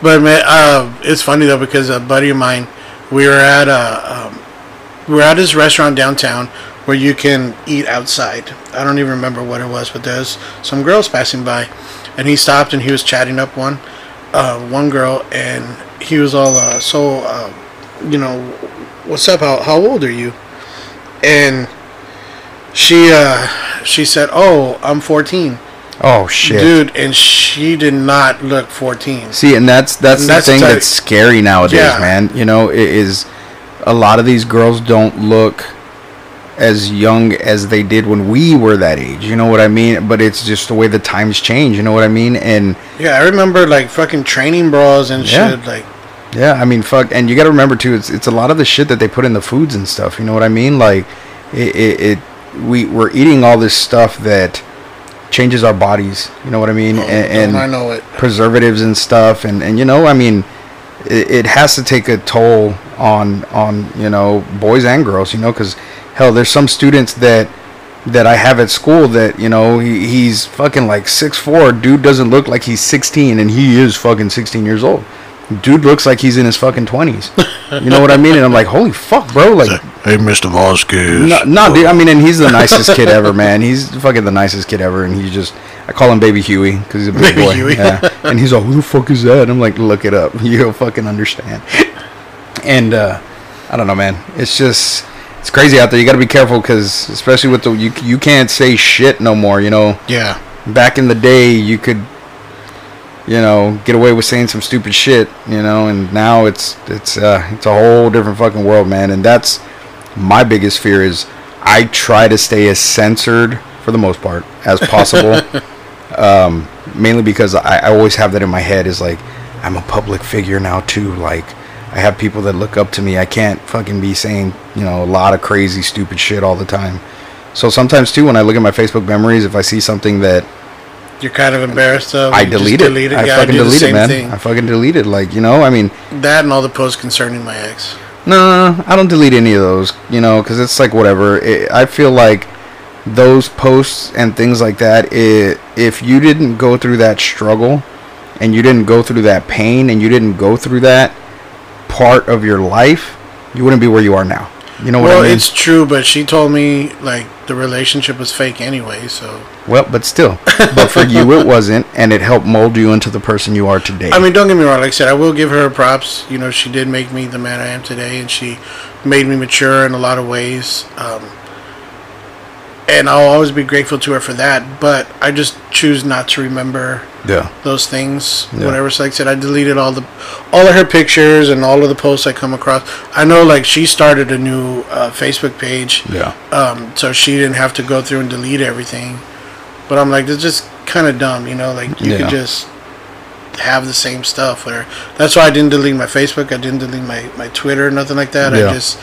But man, uh, it's funny though because a buddy of mine, we were at a, um, we were at this restaurant downtown where you can eat outside. I don't even remember what it was, but there's some girls passing by, and he stopped and he was chatting up one, uh, one girl, and he was all uh, so, uh, you know, what's up? How how old are you? And she uh, she said, "Oh, I'm 14." Oh shit. Dude, and she did not look 14. See, and that's that's And the that's thing that's scary nowadays, Yeah. man. You know, it is a lot of these girls don't look as young as they did when we were that age. You know what I mean? But it's just the way the times change. You know what I mean? And Yeah, I remember like fucking training bras and Yeah. shit. Like, yeah, I mean, fuck. And you got to remember too, it's it's a lot of the shit that they put in the foods and stuff. You know what I mean? Like, it, it, it we we're eating all this stuff that changes our bodies. You know what I mean? Oh, and, and I know it. preservatives and stuff and and you know i mean it, it has to take a toll on on you know boys and girls you know because hell there's some students that that i have at school that you know he, he's fucking like six four dude doesn't look like he's 16 and he is fucking 16 years old dude looks like he's in his fucking 20s you know what i mean and i'm like holy fuck bro like Hey, Mr. Vasquez. no, no, dude. I mean, and he's the nicest kid ever, man. He's fucking the nicest kid ever, and he just I call him Baby Huey because he's a big Baby boy. Huey. Yeah. and he's like, "Who the fuck is that?" I'm like, "Look it up. You'll fucking understand." And uh, I don't know, man. It's just it's crazy out there. You got to be careful because especially with the you you can't say shit no more. You know, Yeah. back in the day you could you know get away with saying some stupid shit you know and now it's it's uh it's a whole different fucking world man and that's my biggest fear is i try to stay as censored for the most part as possible um mainly because I, I always have that in my head is like I'm a public figure now too. Like I have people that look up to me. I can't fucking be saying, you know, a lot of crazy stupid shit all the time. So sometimes too when I look at my Facebook memories if I see something that You're kind of embarrassed of. I deleted. just delete it. I Yeah, fucking do the delete it, same man. thing. I fucking delete it. Like, you know, I mean, That and all the posts concerning my ex. No, no, I don't delete any of those, you know, because it's like whatever. It, I feel like those posts and things like that, it, if you didn't go through that struggle and you didn't go through that pain and you didn't go through that part of your life, you wouldn't be where you are now. You know what Well, I mean? it's true, but she told me like the relationship was fake anyway. So well, but still, but for you it wasn't, and it helped mold you into the person you are today. I mean, don't get me wrong. Like I said, I will give her props. You know, she did make me the man I am today, and she made me mature in a lot of ways. Um, and I'll always be grateful to her for that. But I just choose not to remember yeah, those things. Yeah. Whatever. So like I said, I deleted all the, all of her pictures and all of the posts I come across. I know, like she started a new uh, Facebook page, yeah, um, so she didn't have to go through and delete everything. But I'm like, it's just kind of dumb, you know. Like you Yeah. could just have the same stuff. Where that's why I didn't delete my Facebook. I didn't delete my my Twitter. Nothing like that. I just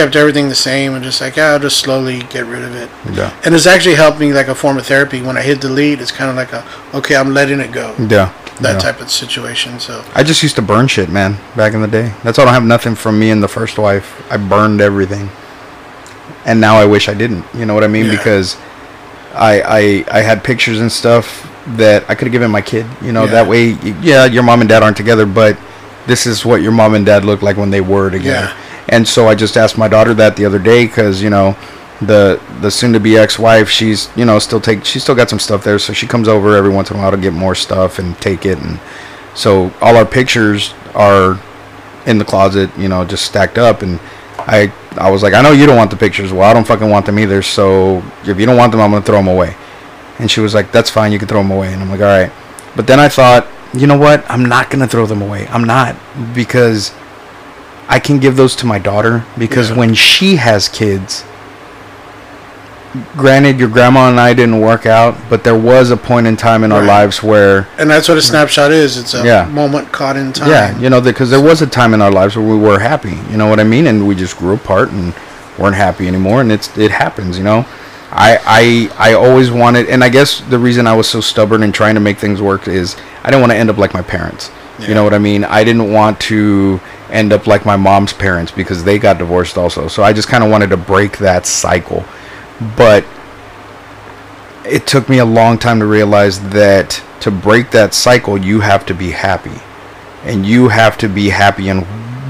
kept everything the same and just like, yeah, I'll just slowly get rid of it. yeah, And it's actually helped me like a form of therapy. When I hit delete, it's kind of like a okay, I'm letting it go. yeah. That yeah. type of situation. So I just used to burn shit, man, back in the day. That's why I don't have nothing from me and the first wife. I burned everything. And now I wish I didn't. You know what I mean? Yeah. Because I I I had pictures and stuff that I could have given my kid. You know, Yeah. that way yeah, your mom and dad aren't together, but this is what your mom and dad looked like when they were together. Yeah. And so I just asked my daughter that the other day cuz you know, the the soon to be ex-wife, she's, you know, still take she's still got some stuff there, so she comes over every once in a while to get more stuff and take it and so all our pictures are in the closet, you know, just stacked up. And I, I was like, I know you don't want the pictures. Well, I don't fucking want them either. So if you don't want them, I'm gonna throw them away. And she was like, That's fine. You can throw them away. And I'm like, All right. But then I thought, you know what? I'm not gonna throw them away. I'm not because I can give those to my daughter because Yeah. when she has kids. Granted, your grandma and I didn't work out, but there was a point in time in our lives where and that's what a snapshot is. It's a Yeah. moment caught in time. yeah, you know, because there was a time in our lives where we were happy. You know what I mean? And we just grew apart and weren't happy anymore. And it's it happens. You know, I I I always wanted, and I guess the reason I was so stubborn and trying to make things work is I didn't want to end up like my parents. You know what I mean? I didn't want to end up like my mom's parents because they got divorced also. So I just kind of wanted to break that cycle. But it took me a long time to realize that to break that cycle, you have to be happy, and you have to be happy in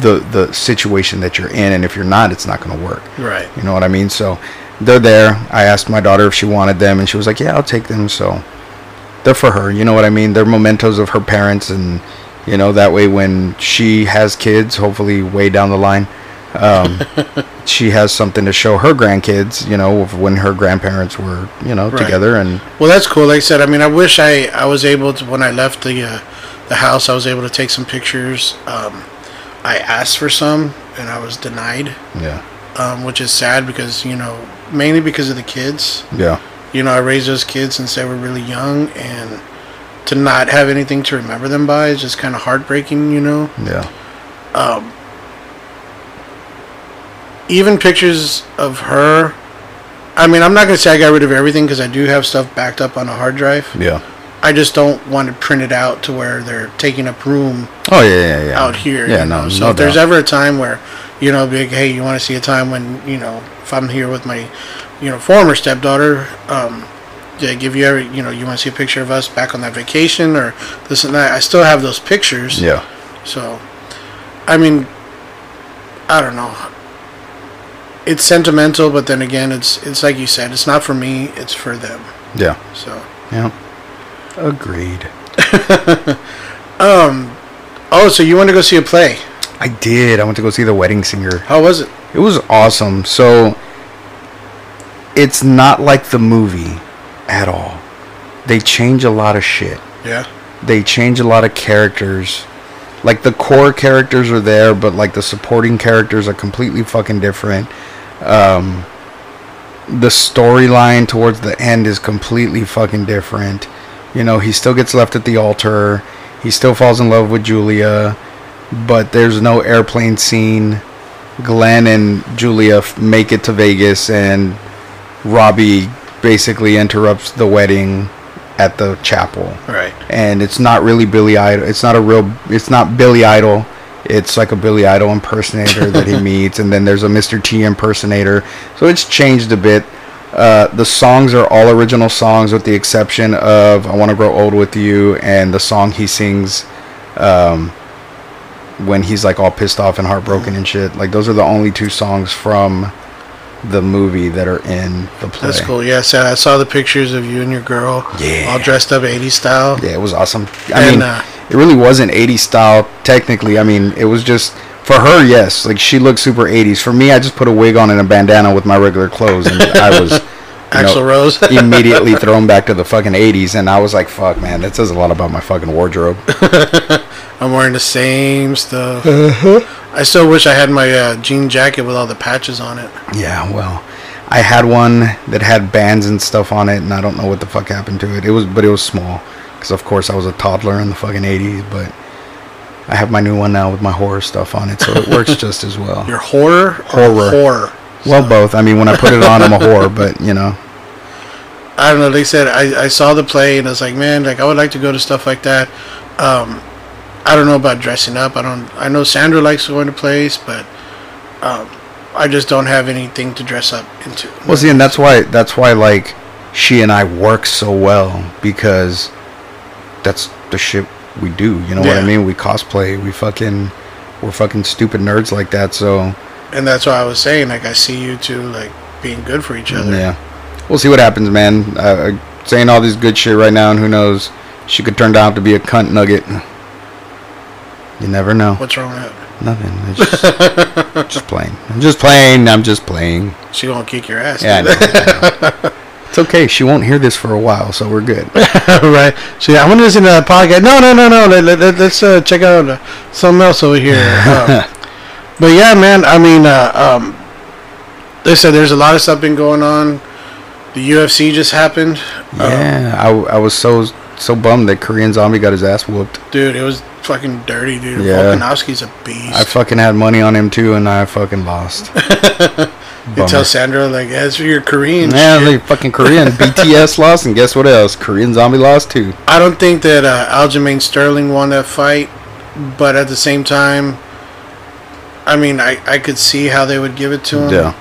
the the situation that you're in. And if you're not, it's not going to work. Right. You know what I mean? So they're there. I asked my daughter if she wanted them, and she was like, "Yeah, I'll take them." So they're for her. You know what I mean? They're mementos of her parents, and you know that way when she has kids, hopefully way down the line, um, she has something to show her grandkids. You know, when her grandparents were, you know, Right. together and. Well, that's cool. Like I said, I mean, I wish I, I was able to when I left the uh, the house, I was able to take some pictures. Um, I asked for some and I was denied, Yeah. um, which is sad because you know mainly because of the kids. Yeah. You know, I raised those kids since they were really young, and to not have anything to remember them by is just kind of heartbreaking. You know, Yeah. even pictures of her. I mean, I'm not gonna say I got rid of everything because I do have stuff backed up on a hard drive. Yeah. I just don't want to print it out to where they're taking up room Oh yeah, yeah, yeah. out here. Yeah, no, know? So no if there's ever a time where, you know, big, hey, you want to see a time when, you know, if I'm here with my, you know, former stepdaughter, um, yeah, give you every, you know, you want to see a picture of us back on that vacation or this and that. I still have those pictures. Yeah. So, I mean, I don't know. It's sentimental, but then again, it's it's like you said, it's not for me, it's for them. Yeah. So, Yeah. Agreed. Um. Oh, so you want to go see a play? I did. I went to go see The Wedding Singer. How was it? It was awesome. So it's not like the movie at all. They change a lot of shit. Yeah. They change a lot of characters. Like the core characters are there, but like the supporting characters are completely fucking different. Um, the storyline towards the end is completely fucking different. You know, he still gets left at the altar. He still falls in love with Julia, but there's no airplane scene. Glenn and Julia f- make it to Vegas, and Robbie basically interrupts the wedding at the chapel. Right. And it's not really Billy Idol. It's not a real. It's not Billy Idol. It's like a Billy Idol impersonator that he meets, and then there's a Mr. T impersonator. So it's changed a bit. Uh, the songs are all original songs, with the exception of "I Want to Grow Old with You" and the song he sings um, when he's like all pissed off and heartbroken and shit. Like those are the only two songs from the movie that are in the play. That's cool. Yeah, so I saw the pictures of you and your girl. Yeah. All dressed up 80s style. Yeah, it was awesome. I And, mean, uh, it really wasn't 80s style technically. I mean, it was just for her, yes. Like she looked super 80s. For me, I just put a wig on and a bandana with my regular clothes, and I was. know, Rose. immediately thrown back to the fucking 80s, and I was like, "Fuck, man, that says a lot about my fucking wardrobe." I'm wearing the same stuff. Uh-huh. I still wish I had my uh, jean jacket with all the patches on it. Yeah, well, I had one that had bands and stuff on it, and I don't know what the fuck happened to it. It was, but it was small, because of course I was a toddler in the fucking 80s. But I have my new one now with my horror stuff on it, so it works just as well. Your horror? or Horror. Horror. Well, both. I mean, when I put it on, I'm a horror, but you know, I don't know. They said I, I saw the play and I was like, man, like I would like to go to stuff like that. Um, I don't know about dressing up. I don't. I know Sandra likes going to plays, but um, I just don't have anything to dress up into. well, see, and that's why that's why like she and I work so well because that's the shit we do. You know what I mean? We cosplay. We fucking we're fucking stupid nerds like that. So and that's why I was saying, like, I see you two like being good for each other. yeah, we'll see what happens, man. Uh, uh, saying all this good shit right now, and who knows? She could turn out to be a cunt nugget. You never know. What's wrong with that? Nothing. It's just, just playing. I'm just playing. I'm just playing. She gonna kick your ass. Yeah, I know, I know. It's okay. She won't hear this for a while, so we're good. right. So yeah, I want to listen to a podcast. No, no, no, no. Let, let, let, us uh, check out uh, something else over here. Um, but yeah, man. I mean, uh, um, they said there's a lot of stuff been going on. The UFC just happened. Um, Yeah, I, I was so so bummed that Korean Zombie got his ass whooped. dude, it was fucking dirty, dude. Yeah. Volkanovski's a beast. I fucking had money on him too, and I fucking lost. you tell Sandra like, as for your Korean, Yeah, shit. they fucking Korean. BTS lost, and guess what else? Korean Zombie lost too. I don't think that uh, Aljamain Sterling won that fight, but at the same time, I mean, I, I could see how they would give it to him. Yeah.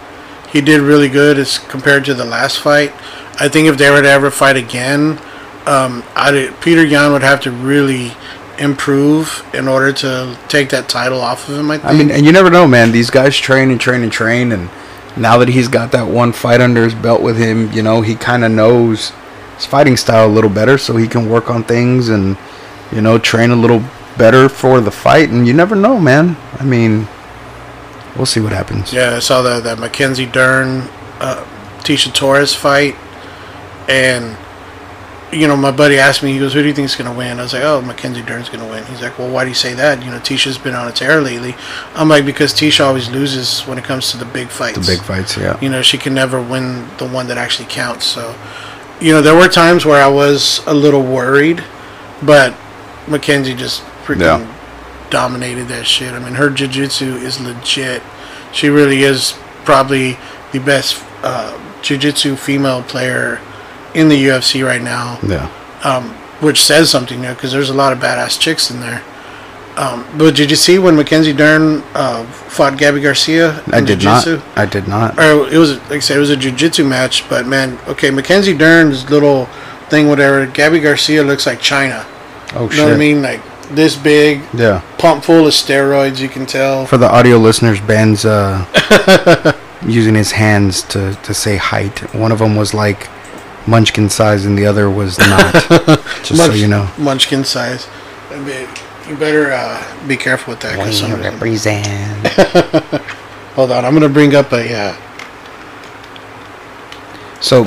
He did really good as compared to the last fight. I think if they were to ever fight again, um, I Petr Yan would have to really improve in order to take that title off of him. I think. I mean, and you never know, man. These guys train and train and train, and now that he's got that one fight under his belt with him, you know, he kind of knows his fighting style a little better, so he can work on things and you know train a little better for the fight. And you never know, man. I mean, we'll see what happens. Yeah, I saw that that Mackenzie Dern, uh, Tecia Torres fight, and you know my buddy asked me, he goes, "Who do you think is going to win?" I was like, "Oh, Mackenzie Dern's going to win." He's like, "Well, why do you say that?" You know, Tecia's been on its air lately. I'm like, because Tecia always loses when it comes to the big fights. The big fights, yeah. You know, she can never win the one that actually counts. So, you know, there were times where I was a little worried, but Mackenzie just freaking Yeah. dominated that shit. I mean, her jiu-jitsu is legit. She really is probably the best uh, jiu-jitsu female player in the UFC right now, Yeah. um, which says something, know, because there's a lot of badass chicks in there. Um, but did you see when Mackenzie Dern uh, fought Gabby Garcia? in I did jiu-jitsu? not. I did not. or it was like I said, it was a jiu-jitsu match. But man, okay, Mackenzie Dern's little thing, whatever. Gabby Garcia looks like China. Oh You shit. know what I mean? Like this big, Yeah. pump full of steroids. You can tell. For the audio listeners, Ben's uh, using his hands to, to say height. One of them was like munchkin size, and the other was not. Just so you know. Munchkin size. I mean, You better uh, be careful with that. some of them- represent. Hold on, I'm gonna bring up a. Uh, So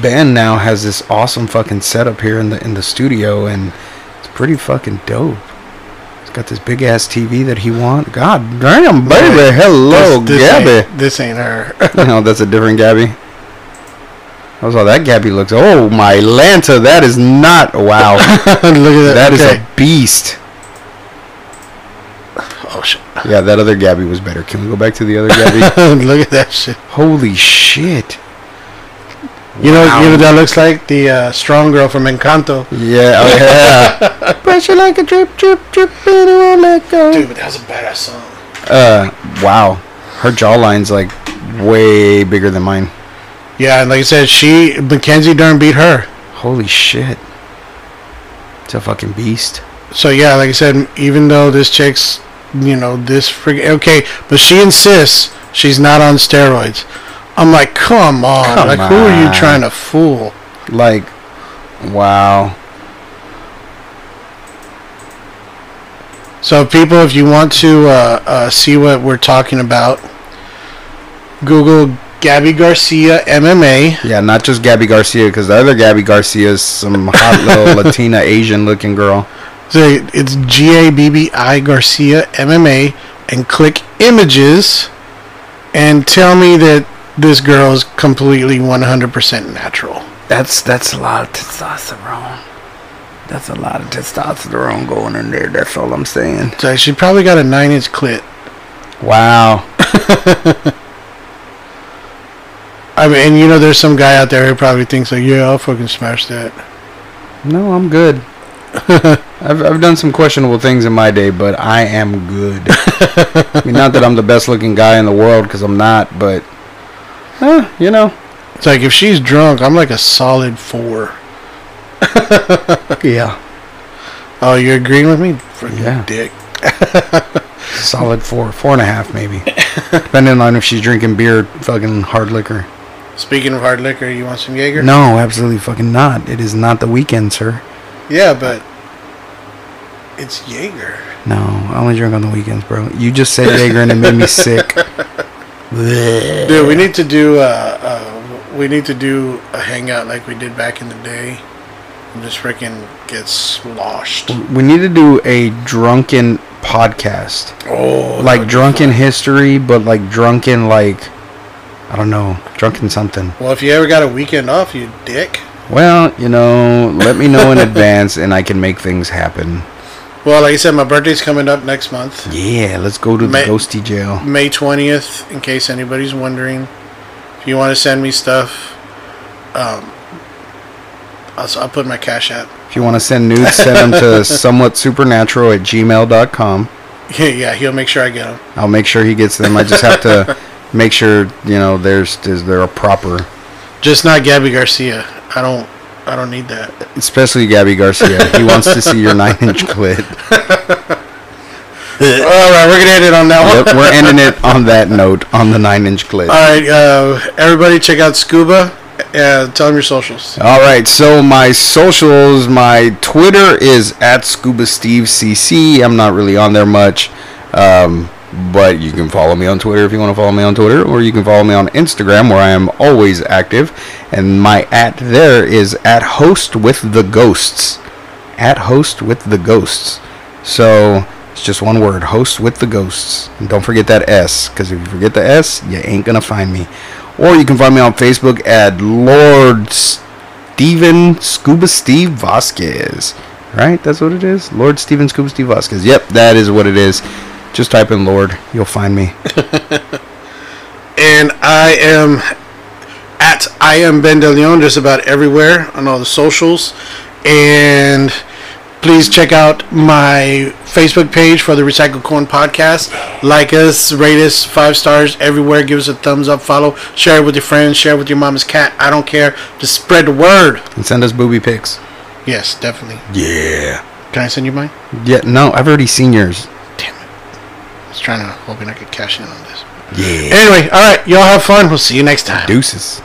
Ben now has this awesome fucking setup here in the in the studio, and it's pretty fucking dope. He's got this big ass TV that he wants. God damn, baby, hello, this, this Gabby. Ain't, this ain't her. no, that's a different Gabby. That's how that Gabby looks. Oh my Lanta, that is not wow. Look at that. that is okay. a beast. Oh shit. Yeah, that other Gabby was better. Can we go back to the other Gabby? Look at that shit. Holy shit. You know, you know what that looks like the uh, strong girl from Encanto. Yeah, oh yeah. Pressure like a drip, drip, drip, and it won't let go. Dude, but that was a badass song. Uh, wow. Her jawline's like way bigger than mine. Yeah, and like I said, she Mackenzie Dern beat her. Holy shit. It's a fucking beast. So yeah, like I said, even though this chick's, you know, this freaking okay, but she insists she's not on steroids. I'm like, come on, Come like who are you trying to fool? Like, wow. So people, if you want to uh, uh, see what we're talking about, Google Gabby Garcia MMA. Yeah, not just Gabby Garcia, because the other Gabby Garcia is some hot little Latina Asian looking girl. So it's G A B B I Garcia MMA, and click images, and tell me that this girl is completely 100% natural. That's that's a lot of testosterone. That's a lot of testosterone going in there. That's all I'm saying. So she probably got a nine-inch clit. Wow. I mean, and you know, there's some guy out there who probably thinks like, yeah, I'll fucking smash that. No, I'm good. I've I've done some questionable things in my day, but I am good. I mean, not that I'm the best looking guy in the world, because I'm not, but eh, you know. It's like if she's drunk, I'm like a solid four. Yeah. Oh, you're agreeing with me? Freaking Yeah. dick. Solid four, four and a half maybe, depending on if she's drinking beer, fucking hard liquor. Speaking of hard liquor, you want some Jaeger? No, absolutely fucking not. It is not the weekend, sir. Yeah, but it's Jaeger. No, I only drink on the weekends, bro. You just said Jaeger and it made me sick. Dude, we need to do uh, uh, we need to do a hangout like we did back in the day, and just freaking get sloshed. We need to do a drunken podcast, Oh, like drunken history, but like drunken, like I don't know, drunken something. Well, if you ever got a weekend off, you dick. Well, you know, let me know in advance, and I can make things happen. Well, like I said, my birthday's coming up next month, Yeah, let's go to the Ma- ghosty jail. May twentieth. In case anybody's wondering, if you want to send me stuff, um, I'll, I'll put my cash app. If you want to send nudes, send them to somewhatsupernatural at gmail.com. Yeah, yeah, he'll make sure I get them. I'll make sure he gets them. I just have to make sure you know there's is there a proper, Just not Gabby Garcia. I don't. I don't need that. especially Gabby Garcia. He wants to see your nine inch clit. All right, we're gonna end it on that one. Yep, we're ending it on that note on the nine inch clit. All right, uh, everybody, check out Scuba. Uh, tell them your socials. All right, so my socials, my Twitter is at Scuba Steve CC. I'm not really on there much, um, but you can follow me on Twitter if you want to follow me on Twitter, or you can follow me on Instagram where I am always active, and my at there is at host with the ghosts, at host with the ghosts. So it's just one word, host with the ghosts, and don't forget that S, because if you forget the S, you ain't gonna find me. Or you can find me on Facebook at Lord Steven Scuba Steve Vasquez. Right? That's what it is? Lord Steven Scuba Steve Vasquez. Yep, that is what it is. Just type in Lord. You'll find me. And I am at I am Ben De Leon just about everywhere on all the socials. And please check out my Facebook page for the Recycled Corn Podcast. Like us, rate us five stars everywhere. Give us a thumbs up, follow, share it with your friends, share it with your mama's cat. I don't care. Just spread the word. And send us booby pics. Yes, definitely. Yeah. Can I send you mine? Yeah, no, I've already seen yours. Damn it. I was trying to hoping I could cash in on this. Yeah. Anyway, all right. Y'all have fun. We'll see you next time. Deuces.